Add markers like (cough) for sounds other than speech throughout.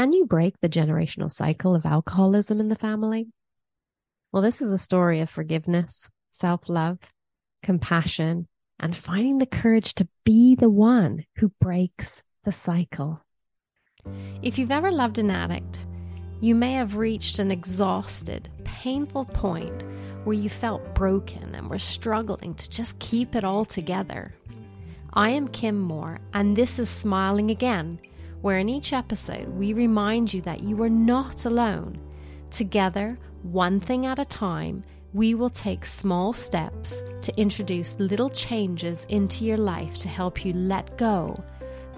Can you break the generational cycle of alcoholism in the family? Well, this is a story of forgiveness, self love, compassion, and finding the courage to be the one who breaks the cycle. If you've ever loved an addict, you may have reached an exhausted, painful point where you felt broken and were struggling to just keep it all together. I am Kim Moore, and this is Smiling Again, where in each episode we remind you that you are not alone. Together, one thing at a time, we will take small steps to introduce little changes into your life to help you let go,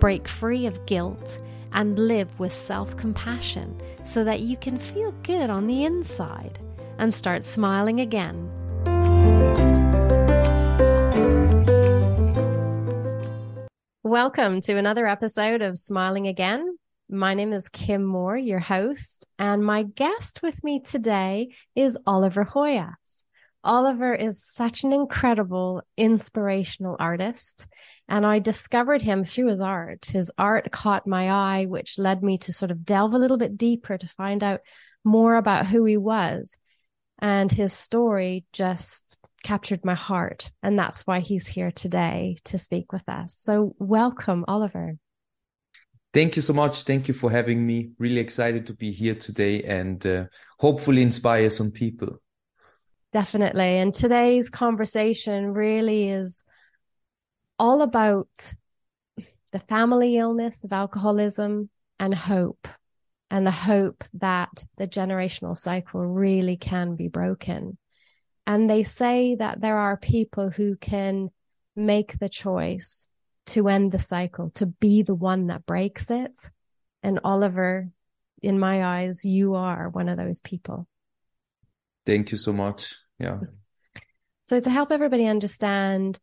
break free of guilt, and live with self compassion so that you can feel good on the inside and start smiling again. Welcome to another episode of Smiling Again. My name is Kim Moore, your host, and my guest with me today is Oliver Hoyas. Oliver is such an incredible, inspirational artist. And I discovered him through his art. His art caught my eye, which led me to sort of delve a little bit deeper to find out more about who he was. And his story just captured my heart. And that's why he's here today to speak with us. So, welcome, Oliver. Thank you so much. Thank you for having me. Really excited to be here today and uh, hopefully inspire some people. Definitely. And today's conversation really is all about the family illness of alcoholism and hope, and the hope that the generational cycle really can be broken. And they say that there are people who can make the choice to end the cycle, to be the one that breaks it. And Oliver, in my eyes, you are one of those people. Thank you so much. Yeah. So to help everybody understand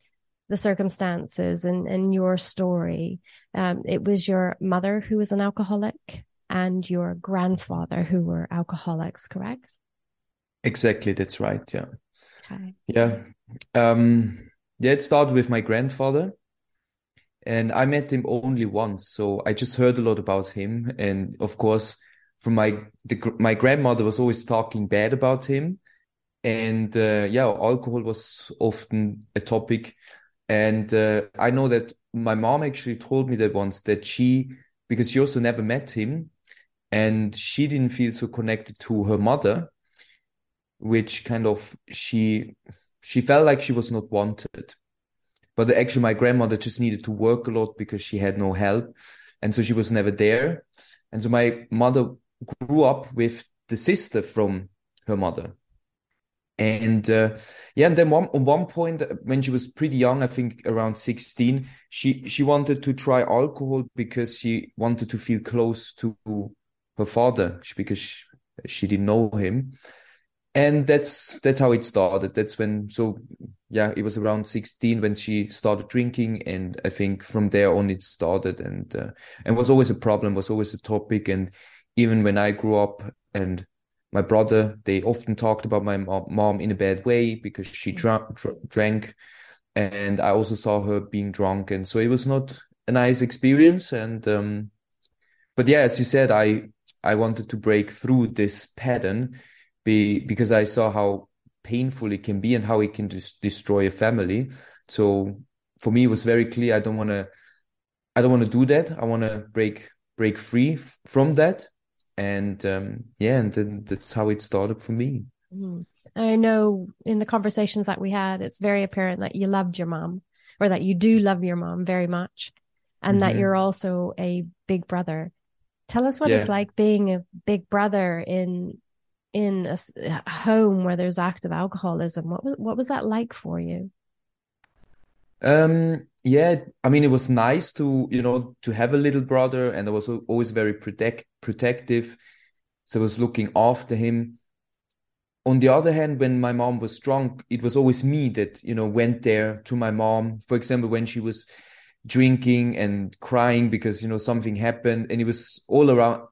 the circumstances and, and your story um, it was your mother who was an alcoholic and your grandfather who were alcoholics correct? Exactly that's right. Yeah yeah. Um yeah it started with my grandfather and i met him only once so i just heard a lot about him. And of course from my the, my grandmother was always talking bad about him. And uh, yeah alcohol was often a topic. And uh, i know that my mom actually told me that once that she because she also never met him and she didn't feel so connected to her mother which kind of she she felt like she was not wanted. But actually my grandmother just needed to work a lot because she had no help. And so she was never there. And so my mother grew up with the sister from her mother. And uh, yeah and then one, at one point when she was pretty young i think around 16 she she wanted to try alcohol because she wanted to feel close to her father because she, she didn't know him and that's that's how it started. That's when so yeah it was around 16 when she started drinking and i think from there on it started. And uh, and was always a problem was always a topic. And even when i grew up and my brother they often talked about my mom in a bad way because she drank, drank. And i also saw her being drunk. And so it was not a nice experience. And um but yeah as you said i i wanted to break through this pattern be, because i saw how painful it can be and how it can just destroy a family so for me it was very clear i don't want to i don't want to do that i want to break break free from that and um, yeah, and then that's how it started for me. Mm. I know in the conversations that we had, it's very apparent that you loved your mom, or that you do love your mom very much, and mm-hmm. that you're also a big brother. Tell us what yeah. it's like being a big brother in in a, home where there's active alcoholism. What was what was that like for you? Um, yeah, I mean, it was nice to, you know, to have a little brother and I was always very protect protective. So I was looking after him. On the other hand, when my mom was drunk, it was always me that, you know, went there to my mom. For example, when she was drinking and crying because, you know, something happened and it was all around,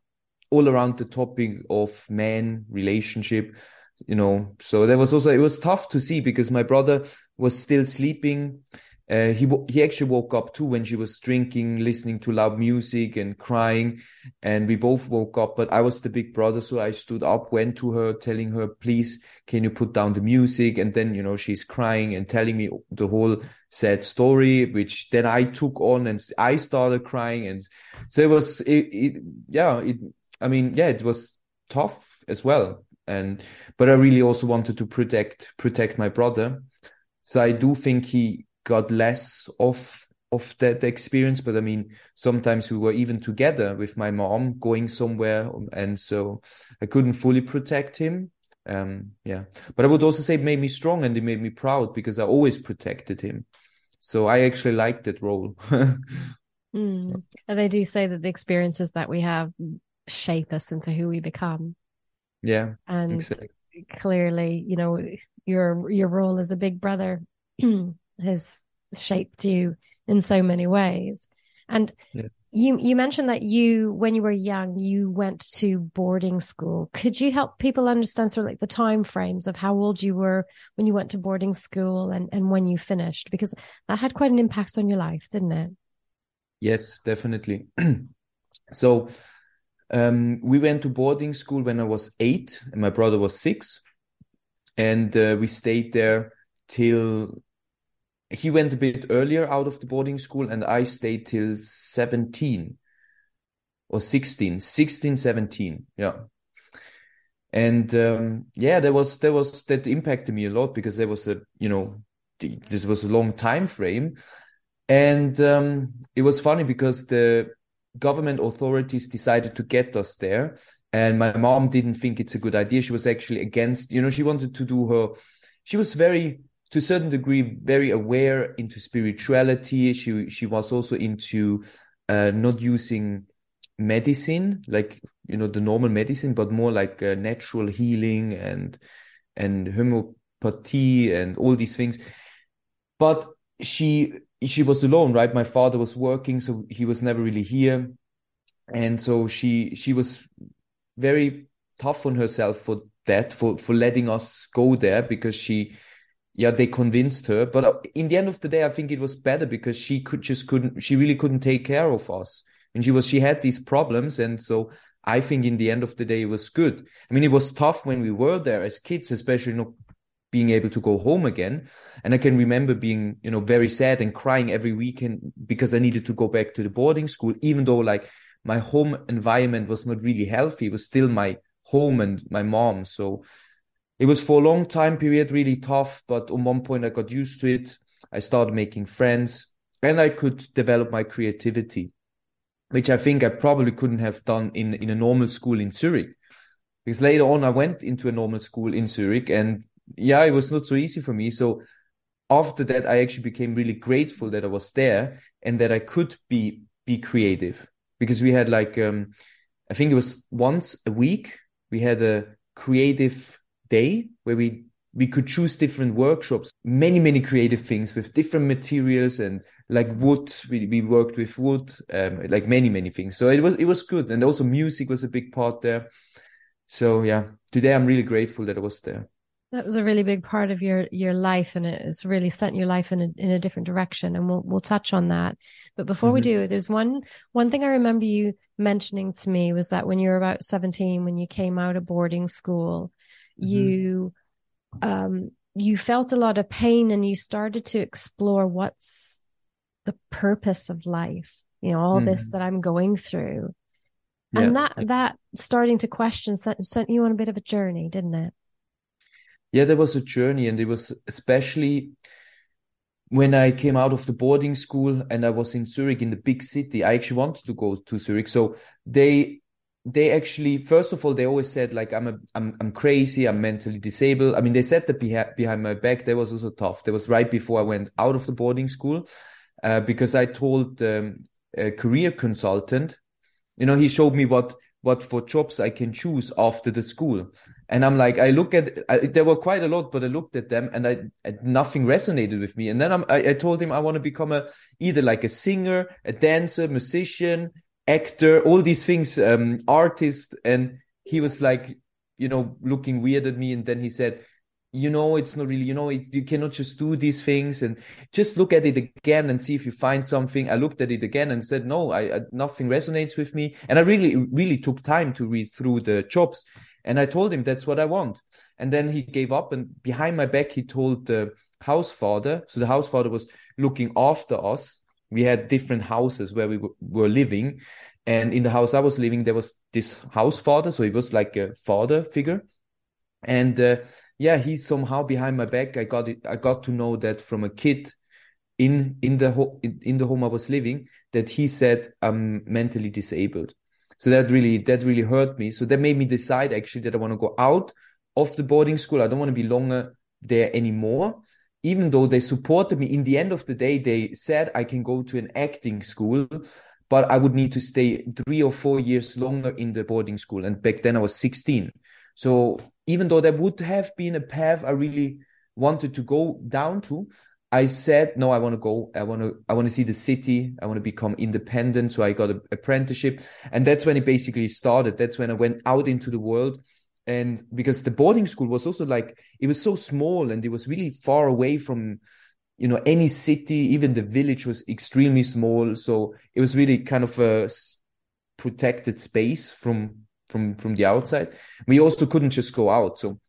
all around the topic of man relationship, you know. So there was also, it was tough to see because my brother was still sleeping uh, he he actually woke up too when she was drinking, listening to loud music and crying, and we both woke up. But I was the big brother, so I stood up, went to her, telling her, "Please, can you put down the music?" And then you know she's crying and telling me the whole sad story, which then I took on, and I started crying, and so it was it, it yeah it I mean yeah it was tough as well, and but I really also wanted to protect protect my brother. So I do think he got less of of that experience. But i mean sometimes we were even together with my mom going somewhere. And so i couldn't fully protect him. Um yeah. But i would also say it made me strong and it made me proud because i always protected him. So i actually liked that role. (laughs) Mm. and they do say that the experiences that we have shape us into who we become yeah and exactly. clearly you know your your role as a big brother (clears throat) has shaped you in so many ways. And yeah. you you mentioned that you when you were young you went to boarding school. Could you help people understand sort of like the time frames of how old you were when you went to boarding school and and when you finished because that had quite an impact on your life, didn't it? Yes, definitely. (clears throat) so um, we went to boarding school when I was eight and my brother was six. And uh, we stayed there till he went a bit earlier out of the boarding school and I stayed till 17 or 16, 16, 17. Yeah. And um, yeah, there was there was that impacted me a lot because there was a you know this was a long time frame, and um, it was funny because the government authorities decided to get us there, and my mom didn't think it's a good idea. She was actually against. You know, she wanted to do her. She was very to a certain degree very aware into spirituality she she was also into uh, not using medicine like you know the normal medicine but more like uh, natural healing and and homeopathy and all these things but she she was alone right my father was working so he was never really here and so she she was very tough on herself for that for for letting us go there because she yeah, they convinced her. But uh, in the end of the day, I think it was better because she could just couldn't, she really couldn't take care of us. And she was, she had these problems. And so I think in the end of the day, it was good. I mean, it was tough when we were there as kids, especially not being able to go home again. And I can remember being, you know, very sad and crying every weekend because I needed to go back to the boarding school, even though like my home environment was not really healthy. It was still my home and my mom. So it was for a long time period really tough, but on one point I got used to it. I started making friends and I could develop my creativity, which I think I probably couldn't have done in, in a normal school in Zurich. Because later on I went into a normal school in Zurich and yeah, it was not so easy for me. So after that, I actually became really grateful that I was there and that I could be be creative because we had like um I think it was once a week we had a creative day where we we could choose different workshops, many, many creative things with different materials and like wood. We, we worked with wood, um, like many, many things. So it was, it was good. And also music was a big part there. So yeah, today I'm really grateful that I was there. That was a really big part of your your life, and it's really sent your life in a in a different direction. And we'll we'll touch on that. But before mm-hmm. we do, there's one one thing I remember you mentioning to me was that when you were about 17, when you came out of boarding school, mm-hmm. you um you felt a lot of pain and you started to explore what's the purpose of life you know all mm-hmm. this that i'm going through yeah. and that that starting to question sent, sent you on a bit of a journey didn't it yeah there was a journey and it was especially when I came out of the boarding school and I was in Zurich in the big city, I actually wanted to go to Zurich. So they they actually first of all they always said like i'm a i'm, I'm crazy i'm mentally disabled. I mean they said that behind, behind my back that was also tough. That was right before i went out of the boarding school uh, because i told um, a career consultant you know he showed me what what for jobs i can choose after the school and i'm like i look at I, there were quite a lot but i looked at them and i nothing resonated with me. And then I'm, I, I told him i want to become a either like a singer a dancer musician actor, all these things, um, artist. And he was like, you know, looking weird at me. And then he said, you know it's not really you know it, you cannot just do these things. And just look at it again and see if you find something. I looked at it again and said no I, I, nothing resonates with me. And i really really took time to read through the jobs and i told him that's what i want and then he gave up and behind my back he told the house father so the house father was looking after us we had different houses where we were living and in the house i was living there was this house father so he was like a father figure and uh, yeah, he's somehow behind my back. I got it. I got to know that from a kid in in the ho- in, in the home I was living that he said I'm mentally disabled. So that really that really hurt me. So that made me decide actually that I want to go out of the boarding school. I don't want to be longer there anymore. Even though they supported me, in the end of the day, they said I can go to an acting school, but I would need to stay three or four years longer in the boarding school. And back then I was 16. So even though that would have been a path I really wanted to go down to, I said, no, I want to go. I want to, I want to see the city. I want to become independent. So I got an apprenticeship. And that's when it basically started. That's when I went out into the world. And because the boarding school was also like, it was so small and it was really far away from, you know, any city, even the village was extremely small. So it was really kind of a protected space from from from the outside. We also couldn't just go out. So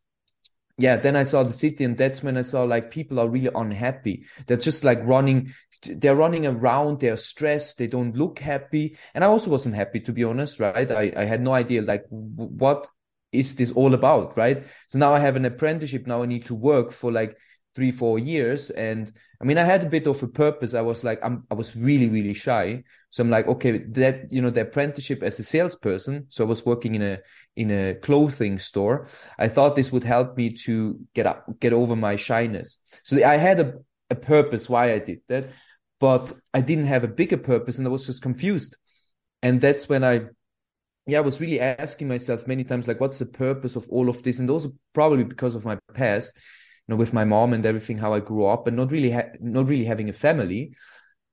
yeah, then I saw the city, and that's when I saw like people are really unhappy. They're just like running, they're running around, they're stressed, they don't look happy. And I also wasn't happy, to be honest, right? I, I had no idea like what is this all about, right? So now I have an apprenticeship. Now I need to work for like three four years. And i mean i had a bit of a purpose. I was like I'm, i was really really shy. So i'm like okay that you know the apprenticeship as a salesperson. So i was working in a in a clothing store. I thought this would help me to get up get over my shyness. So i had a, a purpose why i did that but i didn't have a bigger purpose and i was just confused. And that's when i yeah, I was really asking myself many times, like, what's the purpose of all of this? And also probably because of my past, know, with my mom and everything, how I grew up, and not really, ha- not really having a family.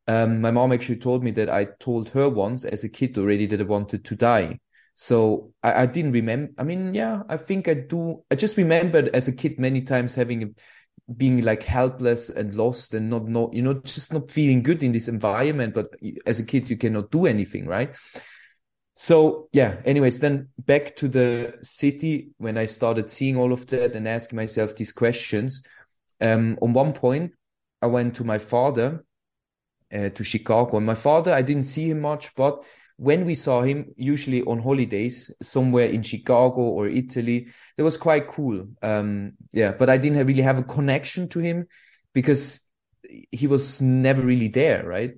Um, my mom actually told me that I told her once as a kid already that I wanted to die. So I, I didn't remember. I mean, yeah, I think I do. I just remembered as a kid many times having a, being like helpless and lost and not not you know just not feeling good in this environment. But as a kid, you cannot do anything, right? So yeah anyways then back to the city when i started seeing all of that and asking myself these questions. Um on one point i went to my father uh, to chicago and my father i didn't see him much but when we saw him usually on holidays somewhere in chicago or italy that was quite cool. Um yeah but i didn't really have a connection to him because he was never really there right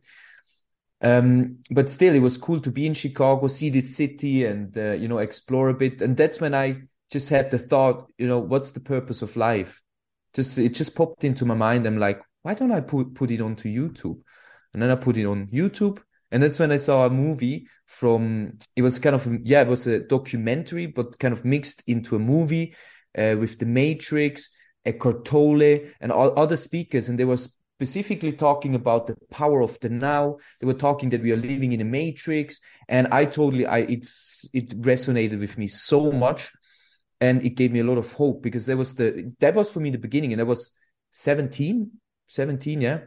um, but still, it was cool to be in Chicago, see this city, and uh, you know explore a bit. And that's when I just had the thought, you know, what's the purpose of life? Just it just popped into my mind. I'm like, why don't I put put it onto YouTube? And then I put it on YouTube, and that's when I saw a movie from. It was kind of yeah, it was a documentary, but kind of mixed into a movie uh, with The Matrix, Eckhart Tolle, and all other speakers, and there was specifically talking about the power of the now. They were talking that we are living in a matrix, and I totally, I it's it resonated with me so much, and it gave me a lot of hope because that was the that was for me the beginning, and I was 17, 17, yeah,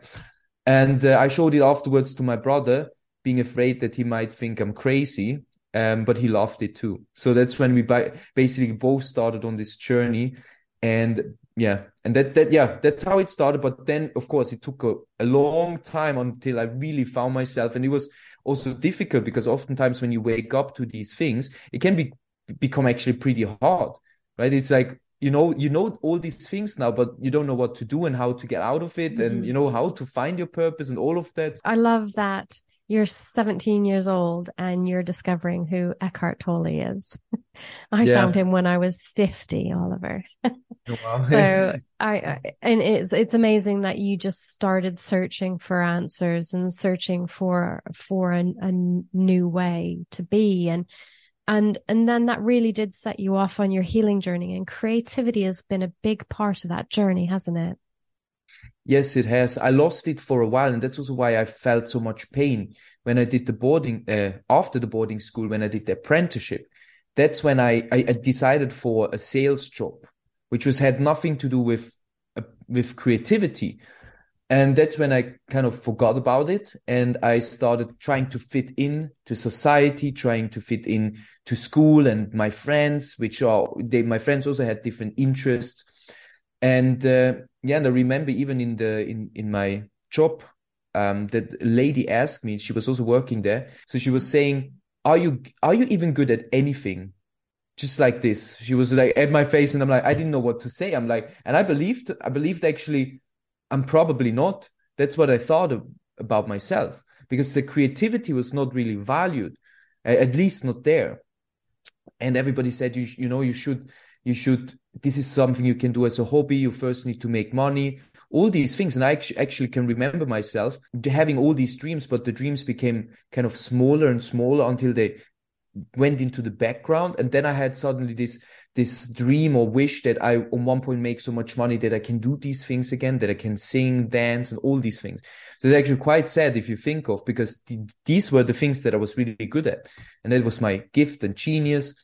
and uh, I showed it afterwards to my brother, being afraid that he might think I'm crazy. Um, but he loved it too. So that's when we basically both started on this journey. And yeah and that that yeah that's how it started but then of course it took a, a long time until i really found myself and it was also difficult because oftentimes when you wake up to these things it can be become actually pretty hard right? It's like you know you know all these things now but you don't know what to do and how to get out of it mm-hmm. and you know how to find your purpose and all of that. I love that you're 17 years old and you're discovering who Eckhart Tolle is. (laughs) I yeah. found him when I was 50, Oliver. oh, wow. (laughs) so (laughs) I, I, and it's, it's amazing that you just started searching for answers and searching for, for a, a new way to be. And, and, and then that really did set you off on your healing journey and creativity has been a big part of that journey, hasn't it? Yes, it has. I lost it for a while, and that's also why I felt so much pain when I did the boarding uh, after the boarding school when I did the apprenticeship. That's when I, I, decided for a sales job, which was had nothing to do with uh, with creativity and that's when i kind of forgot about it and i started trying to fit in to society trying to fit in to school and my friends which are they my friends also had different interests and uh, yeah and i remember even in the in in my job um that lady asked me she was also working there. So she was saying are you are you even good at anything? Just like this. She was like at my face and i'm like i didn't know what to say. I'm like and i believed i believed actually i'm probably not. That's what i thought of, about myself because the creativity was not really valued at least not there. And everybody said you you know you should you should this is something you can do as a hobby. You first need to make money. All these things and i actually can remember myself having all these dreams but the dreams became kind of smaller and smaller until they went into the background. And then i had suddenly this this dream or wish that i on one point make so much money that i can do these things again that i can sing dance and all these things. So it's actually quite sad if you think of because th- these were the things that i was really good at. And that was my gift and genius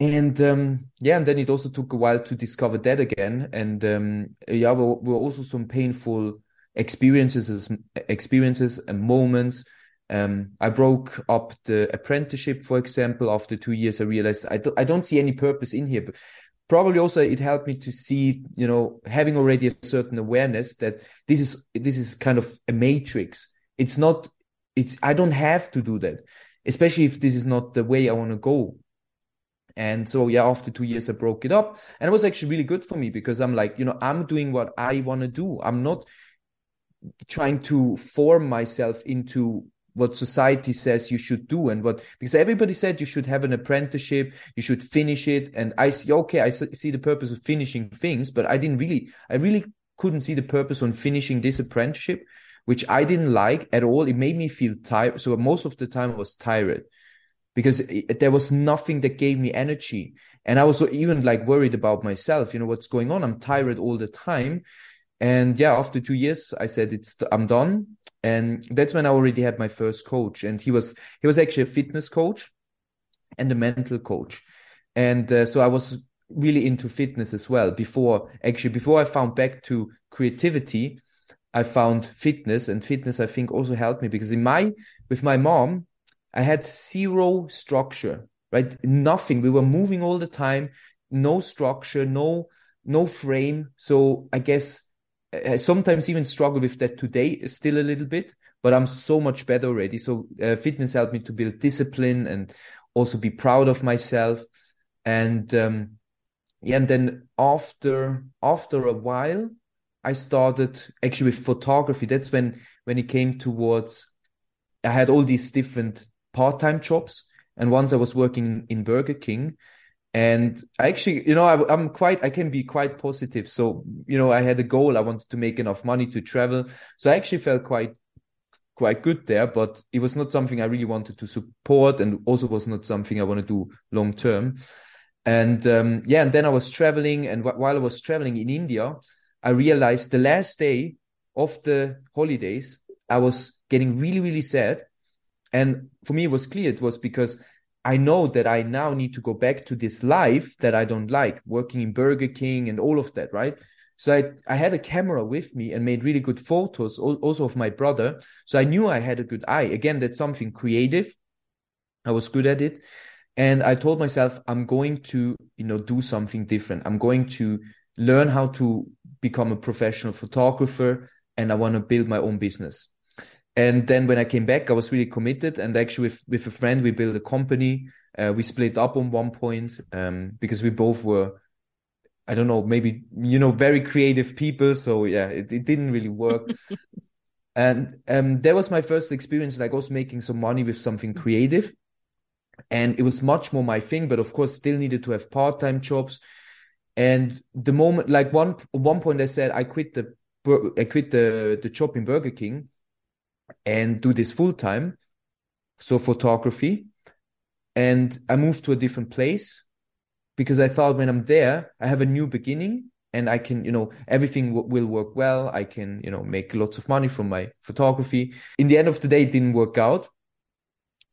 and um, yeah and then it also took a while to discover that again and um, yeah there were also some painful experiences experiences and moments um, I broke up the apprenticeship, for example. After two years, I realized I, don't, I don't see any purpose in here. But probably also it helped me to see, you know, having already a certain awareness that this is this is kind of a matrix. It's not. It's I don't have to do that, especially if this is not the way I want to go. And so yeah, after two years, I broke it up, and it was actually really good for me because I'm like, you know, I'm doing what I want to do. I'm not trying to form myself into what society says you should do and what because everybody said you should have an apprenticeship you should finish it. And i see okay i see the purpose of finishing things but i didn't really i really couldn't see the purpose on finishing this apprenticeship which i didn't like at all. It made me feel tired so most of the time i was tired because it, there was nothing that gave me energy. And i was even like worried about myself you know what's going on? I'm tired all the time. And yeah after two years i said it's i'm done. And that's when i already had my first coach. And he was he was actually a fitness coach and a mental coach. And uh, so i was really into fitness as well. Before actually before i found back to creativity i found fitness. And fitness i think also helped me because in my with my mom i had zero structure right nothing we were moving all the time no structure no no frame so i guess I sometimes even struggle with that today still a little bit, but I'm so much better already. So uh, fitness helped me to build discipline and also be proud of myself. And um, yeah, and then after after a while, I started actually with photography. That's when when it came towards I had all these different part-time jobs. And once I was working in Burger King, and I actually you know I, am quite i can be quite positive. So you know i had a goal. I wanted to make enough money to travel. So i actually felt quite quite good there but it was not something i really wanted to support and also was not something i want to do long term. And um, yeah and then i was traveling and w- while i was traveling in india i realized the last day of the holidays i was getting really really sad and for me it was clear it was because I know that I now need to go back to this life that I don't like, working in Burger King and all of that, right? So I, I had a camera with me and made really good photos also of my brother. So I knew I had a good eye. Again, that's something creative. I was good at it. And I told myself, I'm going to, you know, do something different. I'm going to learn how to become a professional photographer and I want to build my own business. And then when I came back, I was really committed. And actually, with, with a friend, we built a company. Uh, we split up on one point um, because we both were, I don't know, maybe, you know, very creative people. So yeah, it, it didn't really work. (laughs) and um, that was my first experience, like also making some money with something creative. And it was much more my thing, but of course, still needed to have part time jobs. And the moment, like one one point, I said I quit the I quit the the job in Burger King and do this full time. So photography. And I moved to a different place because I thought when I'm there, I have a new beginning and I can, you know, everything w- will work well. I can, you know, make lots of money from my photography. In the end of the day, it didn't work out.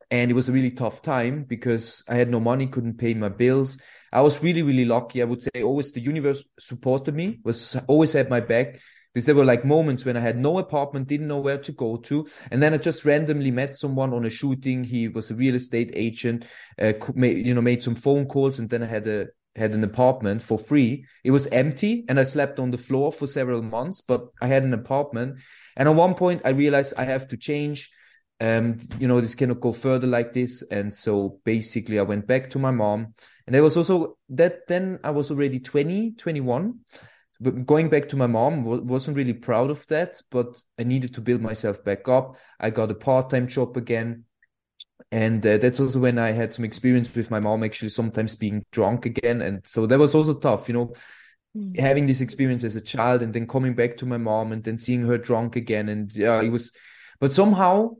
and it was a really tough time because I had no money, couldn't pay my bills. I was really, really lucky. I would say always the universe supported me, was always at my back because there were like moments when I had no apartment, didn't know where to go to. And then I just randomly met someone on a shooting. He was a real estate agent, uh, made, you know, made some phone calls and then I had a, had an apartment for free. It was empty and I slept on the floor for several months, but I had an apartment. And at one point I realized I have to change um, you know, this cannot go further like this. And so basically I went back to my mom and there was also that then I was already 20, 21. But going back to my mom wasn't really proud of that, but I needed to build myself back up. I got a part-time job again. And uh, that's also when I had some experience with my mom actually sometimes being drunk again. And so that was also tough, you know, mm. having this experience as a child and then coming back to my mom and then seeing her drunk again. And yeah, it was, but somehow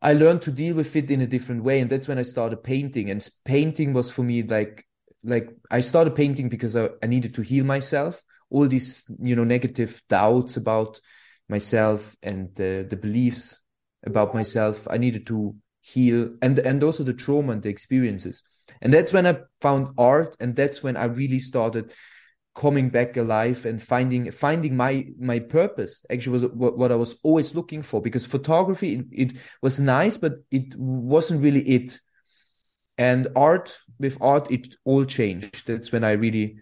I learned to deal with it in a different way. And that's when I started painting. And painting was for me like, like I started painting because I, I needed to heal myself. All these, you know, negative doubts about myself and the, the beliefs about myself. I needed to heal and, and also the trauma and the experiences. And that's when I found art. And that's when I really started coming back alive and finding finding my my purpose actually was what, what i was always looking for because photography it, it, was nice but it wasn't really it and art with art it all changed that's when i really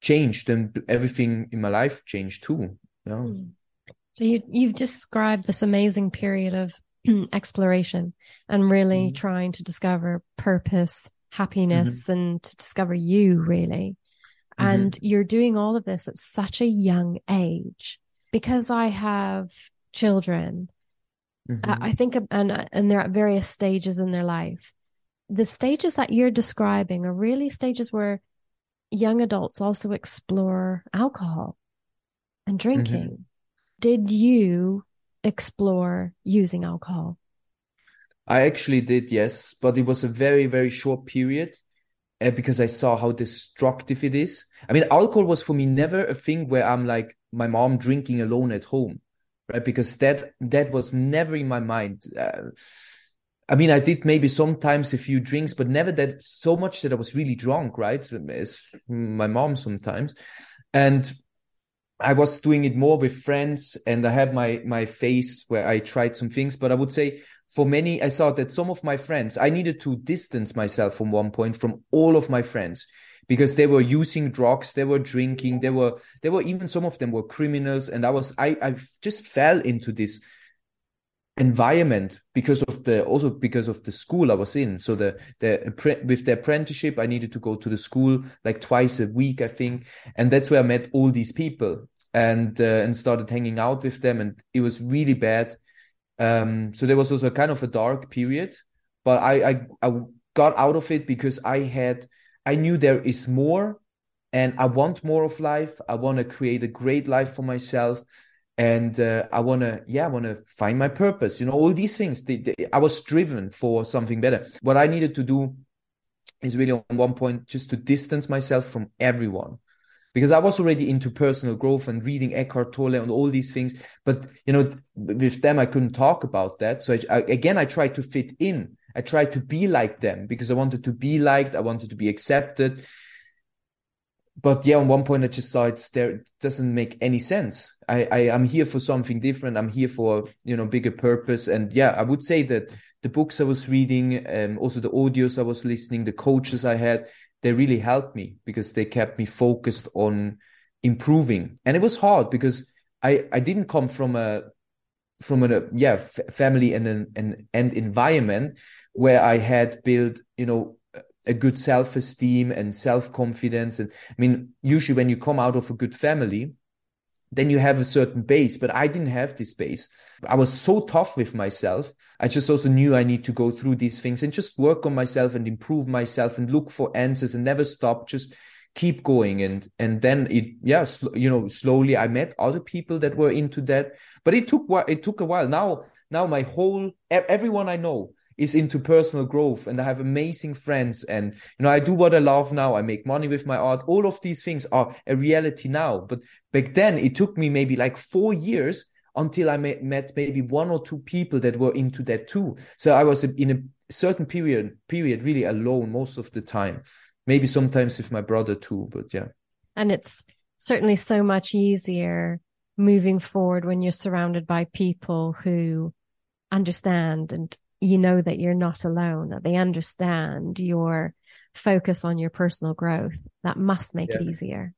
changed and everything in my life changed too yeah hmm. so you you've described this amazing period of (clears throat) exploration and really mm-hmm. trying to discover purpose happiness mm-hmm. and to discover you really Mm-hmm. And you're doing all of this at such a young age. Because I have children, mm-hmm. I think, and, and they're at various stages in their life. The stages that you're describing are really stages where young adults also explore alcohol and drinking. Mm-hmm. Did you explore using alcohol? I actually did, yes, but it was a very, very short period uh, because I saw how destructive it is. I mean, alcohol was for me never a thing where I'm like my mom drinking alone at home, right? Because that that was never in my mind. Uh, I mean, I did maybe sometimes a few drinks, but never that so much that I was really drunk, right? As my mom sometimes, and I was doing it more with friends, and I had my my phase where I tried some things. But I would say for many, I saw that some of my friends, I needed to distance myself from one point from all of my friends because they were using drugs, they were drinking, they were, they were even some of them were criminals. And I was, I, I just fell into this environment because of the, also because of the school I was in. So the, the, with the apprenticeship, I needed to go to the school like twice a week, I think. And that's where I met all these people and, uh, and started hanging out with them. And it was really bad um, so there was also kind of a dark period, but I, I I got out of it because I had I knew there is more, and I want more of life. I want to create a great life for myself, and uh, I want to yeah I want to find my purpose. You know all these things. They, they, I was driven for something better. What I needed to do is really on one point just to distance myself from everyone because I was already into personal growth and reading Eckhart Tolle and all these things. But you know, with them, I couldn't talk about that. So I, I, again, I tried to fit in. I tried to be like them because I wanted to be liked. I wanted to be accepted. But yeah, on one point, I just saw it there doesn't make any sense. I, I am here for something different. I'm here for you know bigger purpose. And yeah, I would say that the books I was reading, and um, also the audios I was listening, the coaches I had, they really helped me because they kept me focused on improving. And it was hard because I, I didn't come from a from a yeah f- family and an, an and environment where I had built you know a good self esteem and self confidence. And I mean, usually when you come out of a good family, then you have a certain base but i didn't have this base. I was so tough with myself. I just also knew i need to go through these things and just work on myself and improve myself and look for answers and never stop just keep going. And and then it yeah you know slowly i met other people that were into that but it took it took a while. Now now my whole everyone i know is into personal growth and I have amazing friends and you know I do what I love now I make money with my art all of these things are a reality now but back then it took me maybe like 4 years until I met, maybe one or two people that were into that too. So I was in a certain period period really alone most of the time. Maybe sometimes with my brother too, but yeah. And it's certainly so much easier moving forward when you're surrounded by people who understand and you know that you're not alone, that they understand your focus on your personal growth. That must make yeah. it easier.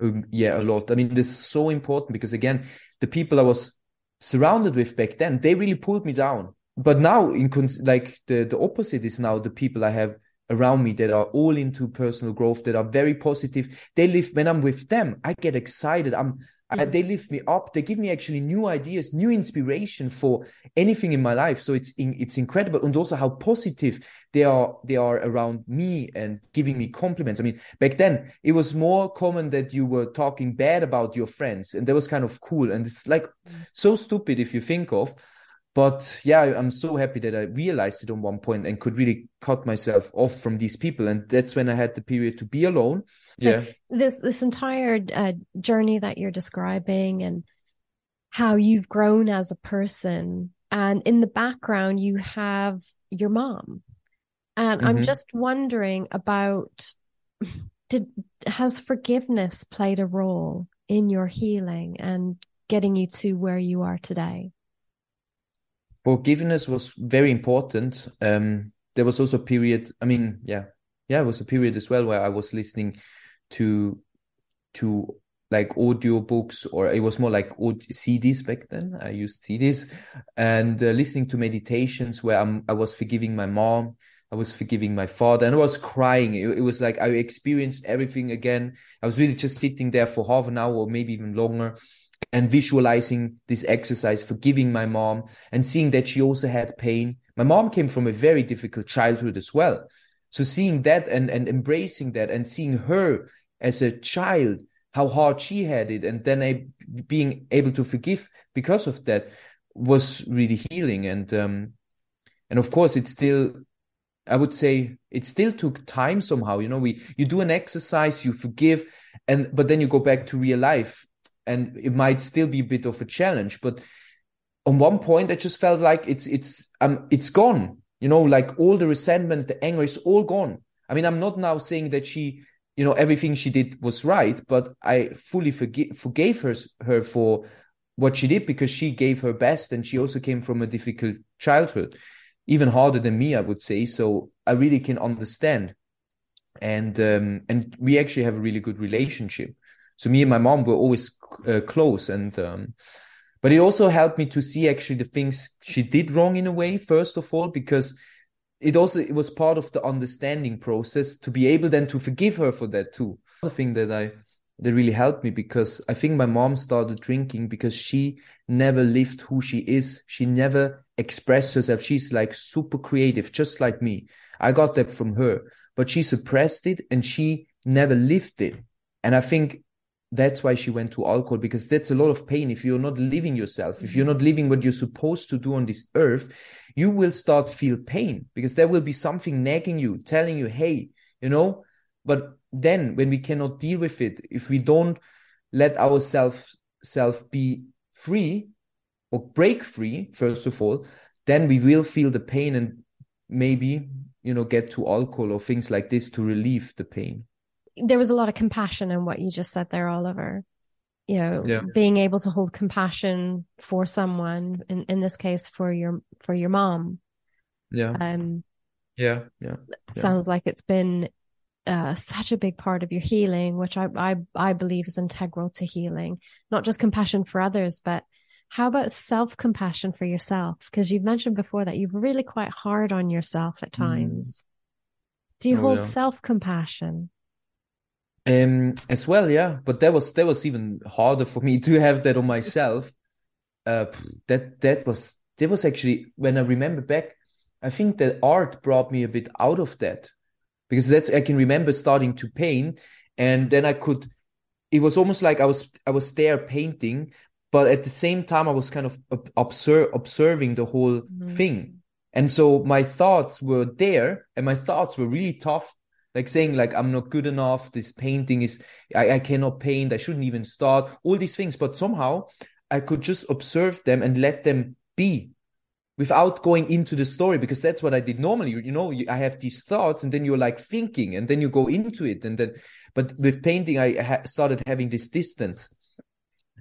Um, yeah, a lot. I mean, this is so important because again, the people I was surrounded with back then, they really pulled me down. But now, in cons- like the the opposite is now the people I have around me that are all into personal growth, that are very positive. They live when I'm with them, I get excited. I'm I, they lift me up. They give me actually new ideas, new inspiration for anything in my life. So it's in, it's incredible, and also how positive they are. They are around me and giving me compliments. I mean, back then it was more common that you were talking bad about your friends, and that was kind of cool. And it's like mm. so stupid if you think of. But yeah, I'm so happy that I realized it on one point and could really cut myself off from these people. And that's when I had the period to be alone. So yeah. this this entire uh, journey that you're describing and how you've grown as a person, and in the background you have your mom, and mm-hmm. I'm just wondering about did has forgiveness played a role in your healing and getting you to where you are today? Forgiveness was very important. Um, there was also a period. I mean, yeah, yeah, it was a period as well where I was listening to to like audio books or it was more like CDs back then. I used CDs and uh, listening to meditations where I'm, I was forgiving my mom. I was forgiving my father and I was crying. It, it, was like I experienced everything again. I was really just sitting there for half an hour or maybe even longer and visualizing this exercise, forgiving my mom and seeing that she also had pain. My mom came from a very difficult childhood as well. So seeing that and, and embracing that and seeing her as a child, how hard she had it, and then a, being able to forgive because of that was really healing. And um, and of course, it still, I would say, it still took time somehow. You know, we you do an exercise, you forgive, and but then you go back to real life and it might still be a bit of a challenge but on one point i just felt like it's it's um it's gone you know like all the resentment the anger is all gone. I mean i'm not now saying that she you know everything she did was right but i fully forgive, forgave her her for what she did because she gave her best and she also came from a difficult childhood even harder than me i would say. So i really can understand. And um and we actually have a really good relationship so me and my mom were always uh, close and um, but it also helped me to see actually the things she did wrong in a way first of all because it also it was part of the understanding process to be able then to forgive her for that too. The thing that i that really helped me because i think my mom started drinking because she never lived who she is. She never expressed herself. She's like super creative just like me. I got that from her but she suppressed it and she never lived it. And i think that's why she went to alcohol because that's a lot of pain. If you're not living yourself if you're mm-hmm. not living what you're supposed to do on this earth you will start feel pain because there will be something nagging you telling you hey you know? But then when we cannot deal with it if we don't let ourselves self be free or break free first of all then we will feel the pain and maybe you know get to alcohol or things like this to relieve the pain there was a lot of compassion in what you just said there, Oliver. You know, yeah. being able to hold compassion for someone, in, in this case for your for your mom. Yeah. Um yeah, yeah. yeah. Sounds like it's been uh, such a big part of your healing, which I, I I believe is integral to healing. Not just compassion for others, but how about self compassion for yourself? Because you've mentioned before that you're really quite hard on yourself at mm. times. Mm. Do you oh, hold yeah. self compassion? Um, as well, yeah. But that was that was even harder for me (laughs) to have that on myself. Uh, that that was that was actually when I remember back. I think that art brought me a bit out of that because that's I can remember starting to paint, and then I could. It was almost like I was I was there painting, but at the same time I was kind of observe observing the whole mm-hmm. thing, and so my thoughts were there, and my thoughts were really tough like saying like i'm not good enough this painting is I, I cannot paint i shouldn't even start all these things but somehow I could just observe them and let them be without going into the story because that's what I did normally. You know, I have these thoughts and then you're like thinking and then you go into it. And then, but with painting, I ha- started having this distance.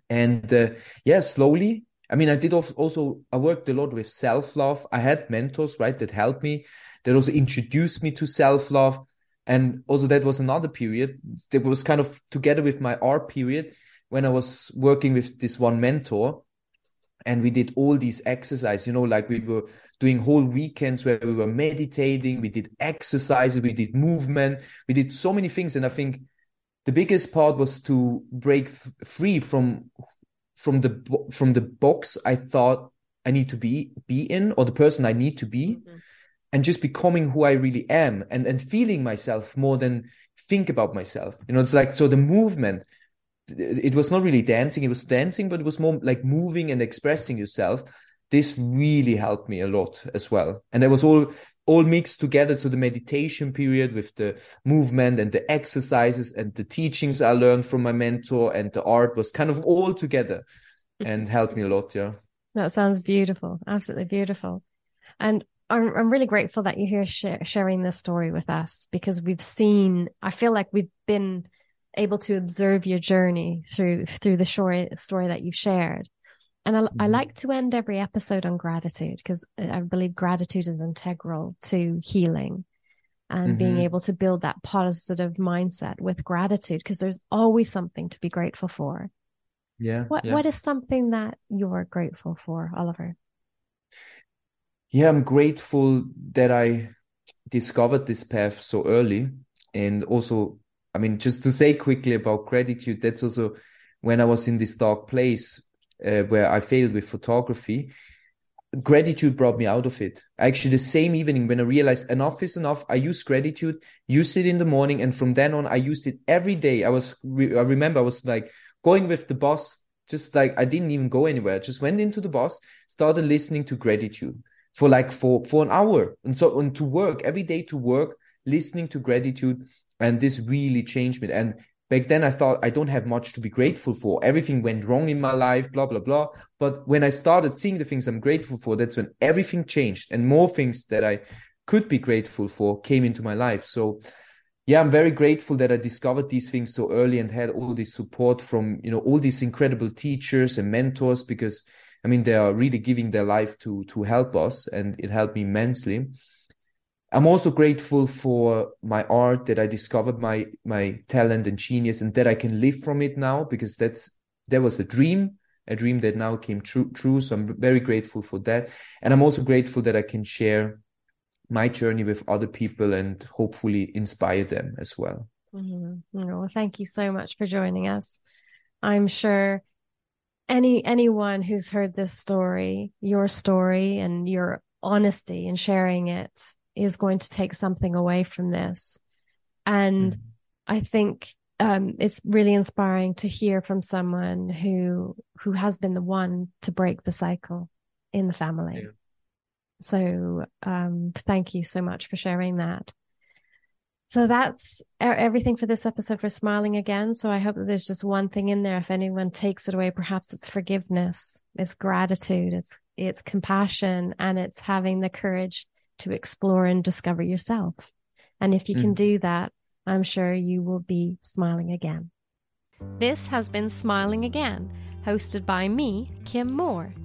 And uh, yeah, slowly. I mean, I did also, I worked a lot with self love. I had mentors, right, that helped me, that also introduced me to self love. And also, that was another period that was kind of together with my art period when I was working with this one mentor. And we did all these exercises you know like we were doing whole weekends where we were meditating we did exercises we did movement we did so many things. And i think the biggest part was to break free from from the from the box i thought i need to be be in or the person i need to be. Mm-hmm. And just becoming who i really am and and feeling myself more than think about myself. You know it's like so the movement it was not really dancing it was dancing but it was more like moving and expressing yourself. This really helped me a lot as well. And it was all all mixed together. So the meditation period with the movement and the exercises and the teachings i learned from my mentor and the art was kind of all together and (laughs) helped me a lot yeah. That sounds beautiful absolutely beautiful. And I'm, I'm really grateful that you're here sh- sharing this story with us because we've seen i feel like we've been able to observe your journey through through the story story that you've shared. And I, mm-hmm. I like to end every episode on gratitude because I believe gratitude is integral to healing and mm-hmm. being able to build that positive mindset with gratitude because there's always something to be grateful for. Yeah. What yeah. what is something that you're grateful for, Oliver? Yeah, I'm grateful that I discovered this path so early and also I mean, just to say quickly about gratitude, that's also when I was in this dark place uh, where I failed with photography. Gratitude brought me out of it. Actually, the same evening when I realized enough is enough, I used gratitude, used it in the morning, and from then on, I used it every day. I was, I remember, I was like going with the bus, just like I didn't even go anywhere. I just went into the bus, started listening to gratitude for like for for an hour, and so and to work every day to work, listening to gratitude and this really changed me. And back then i thought i don't have much to be grateful for. Everything went wrong in my life blah blah blah. But when i started seeing the things i'm grateful for that's when everything changed. And more things that i could be grateful for came into my life. So yeah i'm very grateful that i discovered these things so early and had all this support from you know all these incredible teachers and mentors because i mean they are really giving their life to to help us and it helped me immensely I'm also grateful for my art that I discovered my my talent and genius and that I can live from it now because that's that was a dream, a dream that now came true true. So I'm very grateful for that. And I'm also grateful that I can share my journey with other people and hopefully inspire them as well. Mm-hmm. Well, thank you so much for joining us. I'm sure any anyone who's heard this story, your story and your honesty in sharing it is going to take something away from this. And mm. I think um, it's really inspiring to hear from someone who who has been the one to break the cycle in the family. Yeah. So um, thank you so much for sharing that. So that's everything for this episode for Smiling Again. So I hope that there's just one thing in there. If anyone takes it away, perhaps it's forgiveness, it's gratitude, it's it's compassion, and it's having the courage to explore and discover yourself. And if you mm. can do that, I'm sure you will be smiling again. This has been Smiling Again, hosted by me, Kim Moore.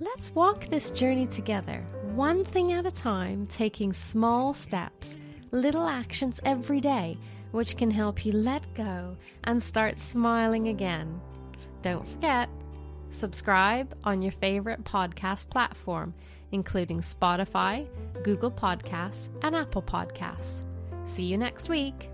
Let's walk this journey together, one thing at a time, taking small steps, little actions every day, which can help you let go and start smiling again. Don't forget, subscribe on your favorite podcast platform including Spotify, Google Podcasts, and Apple Podcasts. See you next week.